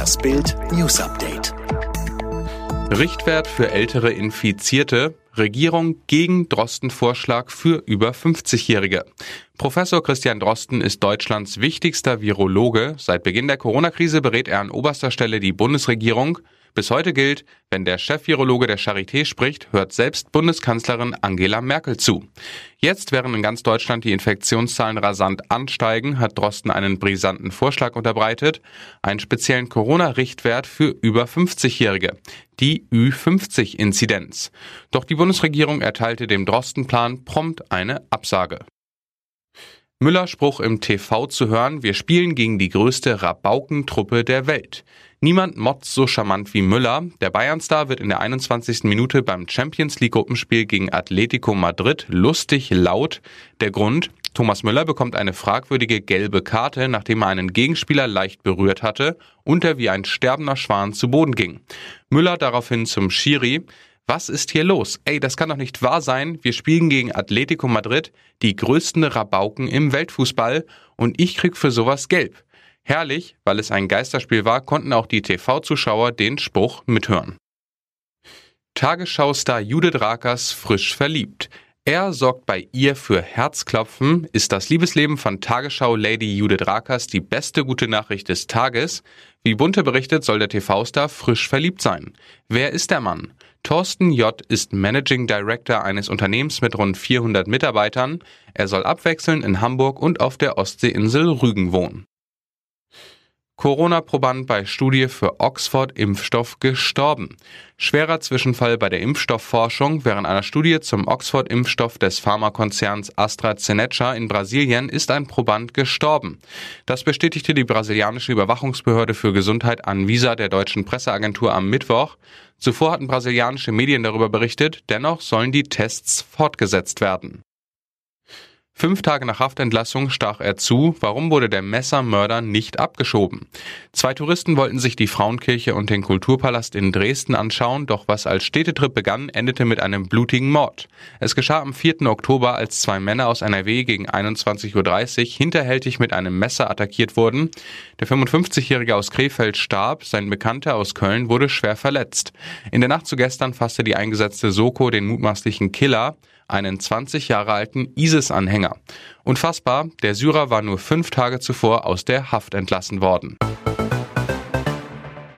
Das Bild News Update. Richtwert für ältere Infizierte. Regierung gegen Drosten-Vorschlag für über 50-Jährige. Professor Christian Drosten ist Deutschlands wichtigster Virologe. Seit Beginn der Corona-Krise berät er an oberster Stelle die Bundesregierung. Bis heute gilt, wenn der Chefvirologe der Charité spricht, hört selbst Bundeskanzlerin Angela Merkel zu. Jetzt, während in ganz Deutschland die Infektionszahlen rasant ansteigen, hat Drosten einen brisanten Vorschlag unterbreitet, einen speziellen Corona-Richtwert für über 50-Jährige, die Ü50-Inzidenz. Doch die Bundesregierung erteilte dem Drosten-Plan prompt eine Absage. Müller Spruch im TV zu hören, wir spielen gegen die größte Rabaukentruppe der Welt. Niemand motzt so charmant wie Müller. Der Bayernstar wird in der 21. Minute beim Champions League Gruppenspiel gegen Atletico Madrid lustig laut. Der Grund, Thomas Müller bekommt eine fragwürdige gelbe Karte, nachdem er einen Gegenspieler leicht berührt hatte und er wie ein sterbender Schwan zu Boden ging. Müller daraufhin zum Schiri. Was ist hier los? Ey, das kann doch nicht wahr sein. Wir spielen gegen Atletico Madrid, die größten Rabauken im Weltfußball, und ich krieg für sowas gelb. Herrlich, weil es ein Geisterspiel war, konnten auch die TV-Zuschauer den Spruch mithören. Tagesschau-Star Judith Rakers frisch verliebt. Er sorgt bei ihr für Herzklopfen. Ist das Liebesleben von Tagesschau-Lady Judith Rakers die beste gute Nachricht des Tages? Wie Bunte berichtet, soll der TV-Star frisch verliebt sein. Wer ist der Mann? Thorsten J. ist Managing Director eines Unternehmens mit rund 400 Mitarbeitern. Er soll abwechselnd in Hamburg und auf der Ostseeinsel Rügen wohnen. Corona-Proband bei Studie für Oxford-Impfstoff gestorben. Schwerer Zwischenfall bei der Impfstoffforschung. Während einer Studie zum Oxford-Impfstoff des Pharmakonzerns AstraZeneca in Brasilien ist ein Proband gestorben. Das bestätigte die brasilianische Überwachungsbehörde für Gesundheit Anvisa der deutschen Presseagentur am Mittwoch. Zuvor hatten brasilianische Medien darüber berichtet, dennoch sollen die Tests fortgesetzt werden. Fünf Tage nach Haftentlassung stach er zu. Warum wurde der Messermörder nicht abgeschoben? Zwei Touristen wollten sich die Frauenkirche und den Kulturpalast in Dresden anschauen, doch was als Städtetrip begann, endete mit einem blutigen Mord. Es geschah am 4. Oktober, als zwei Männer aus NRW gegen 21.30 Uhr hinterhältig mit einem Messer attackiert wurden. Der 55-Jährige aus Krefeld starb, sein Bekannter aus Köln wurde schwer verletzt. In der Nacht zu gestern fasste die eingesetzte Soko den mutmaßlichen Killer einen 20 Jahre alten ISIS-Anhänger. Unfassbar, der Syrer war nur fünf Tage zuvor aus der Haft entlassen worden.